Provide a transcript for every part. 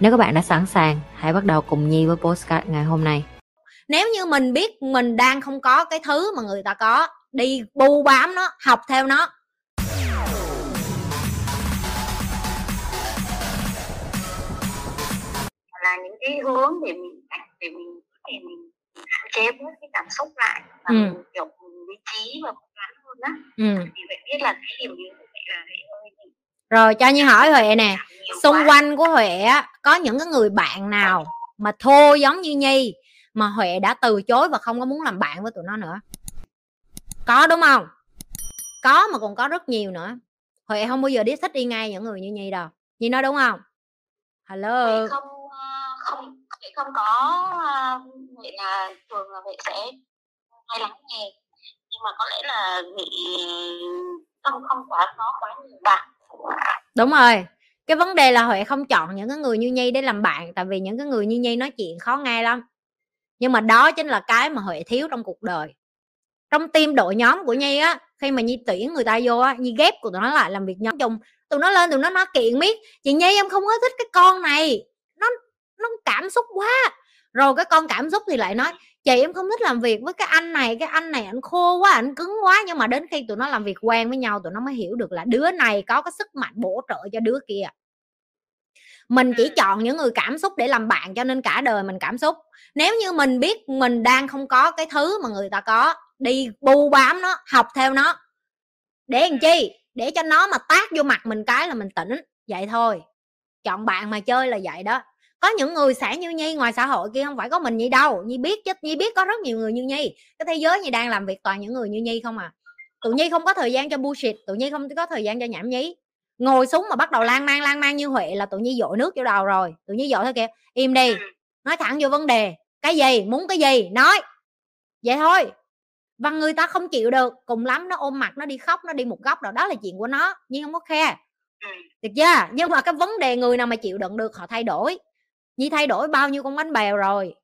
Nếu các bạn đã sẵn sàng, hãy bắt đầu cùng Nhi với postcard ngày hôm nay. Nếu như mình biết mình đang không có cái thứ mà người ta có, đi bu bám nó, học theo nó. Là những cái hướng để mình để mình để mình hạn chế bớt cái cảm xúc lại và Ừ. mình, kiểu mình lý trí và cố gắng hơn á. Ừ. Thì vậy biết là cái yếu của vậy là vậy ơi mình Rồi cho như hỏi Huệ nè, nhiều xung quanh của Huệ á có những cái người bạn nào mà thô giống như Nhi mà Huệ đã từ chối và không có muốn làm bạn với tụi nó nữa. Có đúng không? Có mà còn có rất nhiều nữa. Huệ không bao giờ đi thích đi ngay những người như Nhi đâu. Nhi nói đúng không? Hello. Vậy không ờ, không vậy không có ờ, vậy là thường là vậy sẽ hay lắng nghe nhưng mà có lẽ là bị không không quá có quá nhiều bạn Đúng rồi. Cái vấn đề là Huệ không chọn những cái người như Nhi để làm bạn tại vì những cái người như Nhi nói chuyện khó nghe lắm. Nhưng mà đó chính là cái mà Huệ thiếu trong cuộc đời. Trong team đội nhóm của Nhi á, khi mà Nhi tuyển người ta vô á, Nhi ghép của tụi nó lại làm việc nhóm chung. Tụi nó lên tụi nó nói kiện miết, chị Nhi em không có thích cái con này. Nó nó cảm xúc quá. Rồi cái con cảm xúc thì lại nói chị em không thích làm việc với cái anh này cái anh này anh khô quá anh cứng quá. Nhưng mà đến khi tụi nó làm việc quen với nhau tụi nó mới hiểu được là đứa này có cái sức mạnh bổ trợ cho đứa kia. Mình chỉ chọn những người cảm xúc để làm bạn cho nên cả đời mình cảm xúc. Nếu như mình biết mình đang không có cái thứ mà người ta có đi bu bám nó học theo nó để làm chi? Để cho nó mà tác vô mặt mình cái là mình tỉnh vậy thôi. Chọn bạn mà chơi là vậy đó có những người sẽ như nhi ngoài xã hội kia không phải có mình nhi đâu. Nhi biết chứ nhi biết có rất nhiều người như nhi. Cái thế giới nhi đang làm việc toàn những người như nhi không à. Tụi nhi không có thời gian cho bullshit tụi nhi không có thời gian cho nhảm nhí. Ngồi xuống mà bắt đầu lan man lan man như huệ là tụi nhi dội nước vô đầu rồi. Tụi nhi dội theo kìa. Im đi. Ừ. nói thẳng vô vấn đề. Cái gì? Muốn cái gì? Nói. Vậy thôi. Và người ta không chịu được. Cùng lắm nó ôm mặt nó đi khóc nó đi một góc nào đó là chuyện của nó. Nhưng không có khe. Ừ. được chưa? Nhưng mà cái vấn đề người nào mà chịu đựng được họ thay đổi nhi thay đổi bao nhiêu con bánh bèo rồi?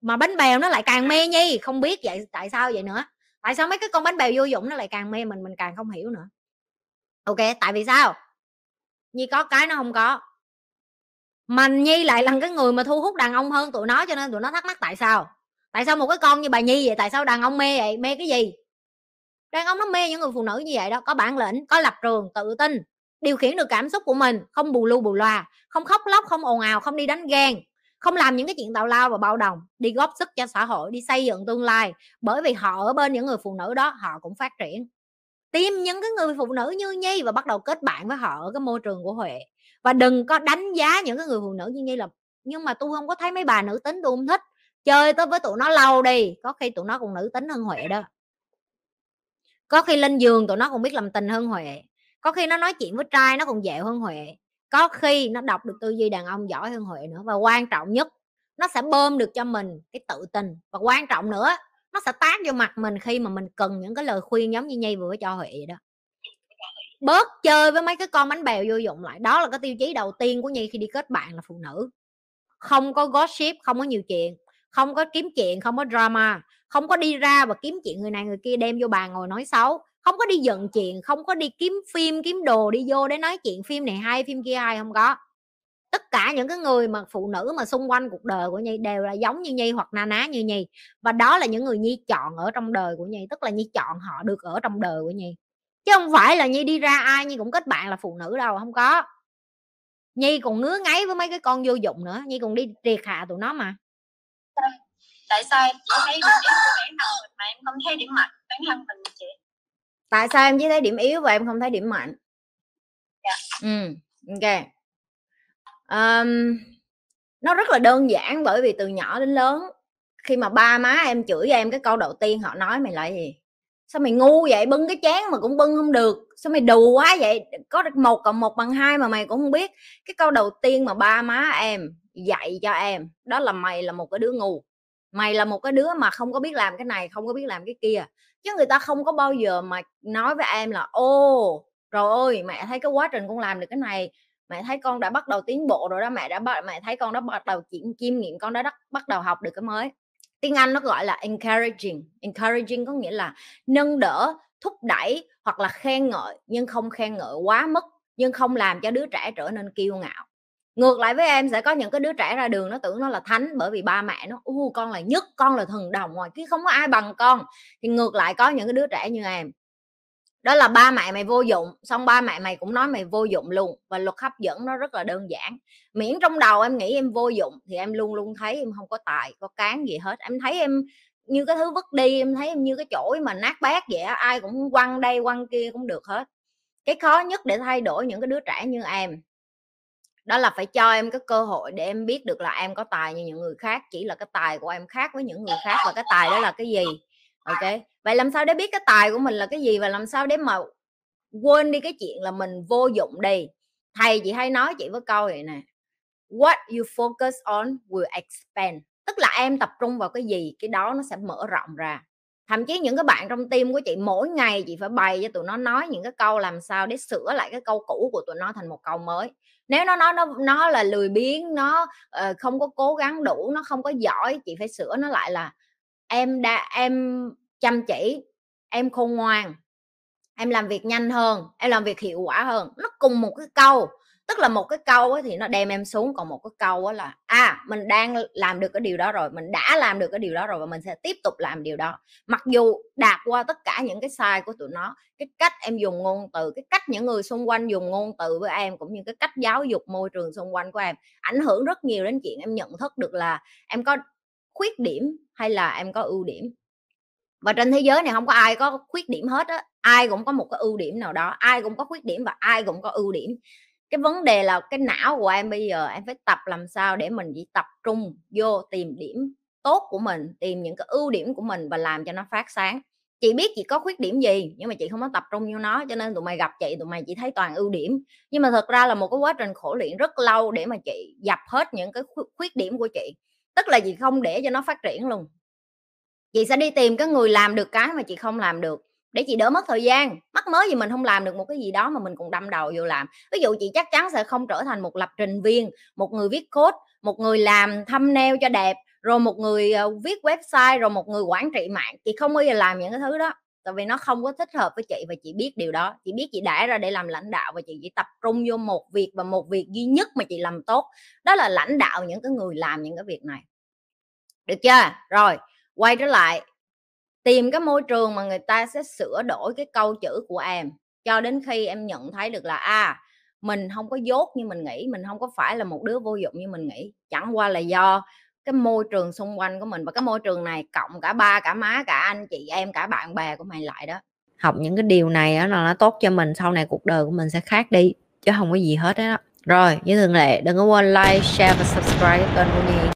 Mà bánh bèo nó lại càng mê nhi, không biết vậy, tại sao vậy nữa? Tại sao mấy cái con bánh bèo vô dụng nó lại càng mê mình mình càng không hiểu nữa? Ok, tại vì sao? Nhi có cái nó không có. Mà nhi lại là cái người mà thu hút đàn ông hơn tụi nó, cho nên tụi nó thắc mắc tại sao? Tại sao một cái con như bà nhi vậy, tại sao đàn ông mê vậy? Mê cái gì? Đàn ông nó mê những người phụ nữ như vậy đó, có bản lĩnh, có lập trường, tự tin điều khiển được cảm xúc của mình, không bù lu bù loa không khóc lóc, không ồn ào, không đi đánh ghen, không làm những cái chuyện tào lao và bạo đồng đi góp sức cho xã hội, đi xây dựng tương lai. Bởi vì họ ở bên những người phụ nữ đó, họ cũng phát triển. Tìm những cái người phụ nữ như nhi và bắt đầu kết bạn với họ ở cái môi trường của huệ. Và đừng có đánh giá những cái người phụ nữ như nhi là, nhưng mà tôi không có thấy mấy bà nữ tính tôi không thích. Chơi tới với tụi nó lâu đi. Có khi tụi nó còn nữ tính hơn huệ đó. Có khi lên giường tụi nó còn biết làm tình hơn huệ có khi nó nói chuyện với trai nó còn dễ hơn huệ. Có khi nó đọc được tư duy đàn ông giỏi hơn huệ nữa. Và quan trọng nhất, nó sẽ bơm được cho mình cái tự tin. Và quan trọng nữa, nó sẽ tác vô mặt mình khi mà mình cần những cái lời khuyên giống như nhi vừa cho huệ vậy đó. Bớt chơi với mấy cái con bánh bèo vô dụng lại. Đó là cái tiêu chí đầu tiên của nhi khi đi kết bạn là phụ nữ. Không có gossip, không có nhiều chuyện, không có kiếm chuyện, không có drama, không có đi ra và kiếm chuyện người này người kia đem vô bàn ngồi nói xấu không có đi giận chuyện, không có đi kiếm phim, kiếm đồ đi vô để nói chuyện phim này hay, phim kia hay, không có. Tất cả những cái người mà phụ nữ mà xung quanh cuộc đời của nhi đều là giống như nhi hoặc na ná như nhi. Và đó là những người nhi chọn ở trong đời của nhi, tức là nhi chọn họ được ở trong đời của nhi. Chứ không phải là nhi đi ra ai, nhi cũng kết bạn là phụ nữ đâu, không có. Nhi còn ngứa ngáy với mấy cái con vô dụng nữa, nhi còn đi triệt hạ tụi nó mà. Tại sao em chỉ thấy điểm của em không thấy điểm mạnh của bản thân mình chị tại sao em chỉ thấy điểm yếu và em không thấy điểm mạnh? Dạ. ừ ok Ờm, nó rất là đơn giản bởi vì từ nhỏ đến lớn khi mà ba má em chửi em cái câu đầu tiên họ nói mày là gì? Sao mày ngu vậy? Bưng cái chén mà cũng bưng không được. Sao mày đù quá vậy? Có được một cộng một bằng hai mà mày cũng không biết. Cái câu đầu tiên mà ba má em dạy cho em đó là mày là một cái đứa ngu. Mày là một cái đứa mà không có biết làm cái này không có biết làm cái kia chứ người ta không có bao giờ mà nói với em là ô rồi ơi mẹ thấy cái quá trình con làm được cái này mẹ thấy con đã bắt đầu tiến bộ rồi đó mẹ đã bắt mẹ thấy con đã bắt đầu kiểm chiêm nghiệm con đã đắc, bắt đầu học được cái mới. Tiếng anh nó gọi là encouraging. Encouraging có nghĩa là nâng đỡ thúc đẩy hoặc là khen ngợi nhưng không khen ngợi quá mức nhưng không làm cho đứa trẻ trở nên kiêu ngạo ngược lại với em sẽ có những cái đứa trẻ ra đường nó tưởng nó là thánh bởi vì ba mẹ nó u con là nhất, con là thần đồng rồi, chứ không có ai bằng con. Thì ngược lại có những cái đứa trẻ như em. Đó là ba mẹ mày vô dụng, xong ba mẹ mày cũng nói mày vô dụng luôn và luật hấp dẫn nó rất là đơn giản. Miễn trong đầu em nghĩ em vô dụng thì em luôn luôn thấy em không có tài, có cán gì hết. Em thấy em như cái thứ vứt đi, em thấy em như cái chổi mà nát bát vậy ai cũng quăng đây quăng kia cũng được hết. Cái khó nhất để thay đổi những cái đứa trẻ như em đó là phải cho em cái cơ hội để em biết được là em có tài như những người khác, chỉ là cái tài của em khác với những người khác và cái tài đó là cái gì. Ok, vậy làm sao để biết cái tài của mình là cái gì và làm sao để mà quên đi cái chuyện là mình vô dụng đi? Thầy chị hay nói chị với câu vậy nè, what you focus on will expand. Tức là em tập trung vào cái gì, cái đó nó sẽ mở rộng ra thậm chí những cái bạn trong tim của chị mỗi ngày chị phải bày cho tụi nó nói những cái câu làm sao để sửa lại cái câu cũ của tụi nó thành một câu mới. Nếu nó nói nó nó là lười biếng nó uh, không có cố gắng đủ nó không có giỏi chị phải sửa nó lại là em đã em chăm chỉ em khôn ngoan em làm việc nhanh hơn em làm việc hiệu quả hơn. Nó cùng một cái câu tức là một cái câu ấy thì nó đem em xuống, còn một cái câu là à mình đang làm được cái điều đó rồi, mình đã làm được cái điều đó rồi và mình sẽ tiếp tục làm điều đó. Mặc dù đạt qua tất cả những cái sai của tụi nó, cái cách em dùng ngôn từ, cái cách những người xung quanh dùng ngôn từ với em, cũng như cái cách giáo dục môi trường xung quanh của em, ảnh hưởng rất nhiều đến chuyện em nhận thức được là em có khuyết điểm hay là em có ưu điểm. Và trên thế giới này không có ai có khuyết điểm hết á, ai cũng có một cái ưu điểm nào đó, ai cũng có khuyết điểm và ai cũng có ưu điểm cái vấn đề là cái não của em bây giờ em phải tập làm sao để mình chỉ tập trung vô tìm điểm tốt của mình, tìm những cái ưu điểm của mình và làm cho nó phát sáng. Chị biết chị có khuyết điểm gì, nhưng mà chị không có tập trung vô nó, cho nên tụi mày gặp chị, tụi mày chỉ thấy toàn ưu điểm. Nhưng mà thật ra là một cái quá trình khổ luyện rất lâu để mà chị dập hết những cái khuyết điểm của chị. Tức là chị không để cho nó phát triển luôn. Chị sẽ đi tìm cái người làm được cái mà chị không làm được, để chị đỡ mất thời gian mắc mới gì mình không làm được một cái gì đó mà mình cũng đâm đầu vô làm. Ví dụ chị chắc chắn sẽ không trở thành một lập trình viên, một người viết code, một người làm thumbnail cho đẹp, rồi một người ờ, viết website, rồi một người quản trị mạng. Chị không bao giờ làm những cái thứ đó, tại vì nó không có thích hợp với chị và chị biết điều đó. Chị biết chị đã ra để làm lãnh đạo và chị chỉ tập trung vô một việc và một việc duy nhất mà chị làm tốt, đó là lãnh đạo những cái người làm những cái việc này. Được chưa? Rồi, quay trở lại tìm cái môi trường mà người ta sẽ sửa đổi cái câu chữ của em, cho đến khi em nhận thấy được là à mình không có dốt như mình nghĩ, mình không có phải là một đứa vô dụng như mình nghĩ. Chẳng qua là do cái môi trường xung quanh của mình và cái môi trường này cộng cả ba, cả má, cả anh chị em, cả bạn bè của mày lại đó. Học những cái điều này đó là nó tốt cho mình, sau này cuộc đời của mình sẽ khác đi, chứ không có gì hết đó rồi, như thường lệ, đừng có quên like, share và subscribe kênh của Nhi.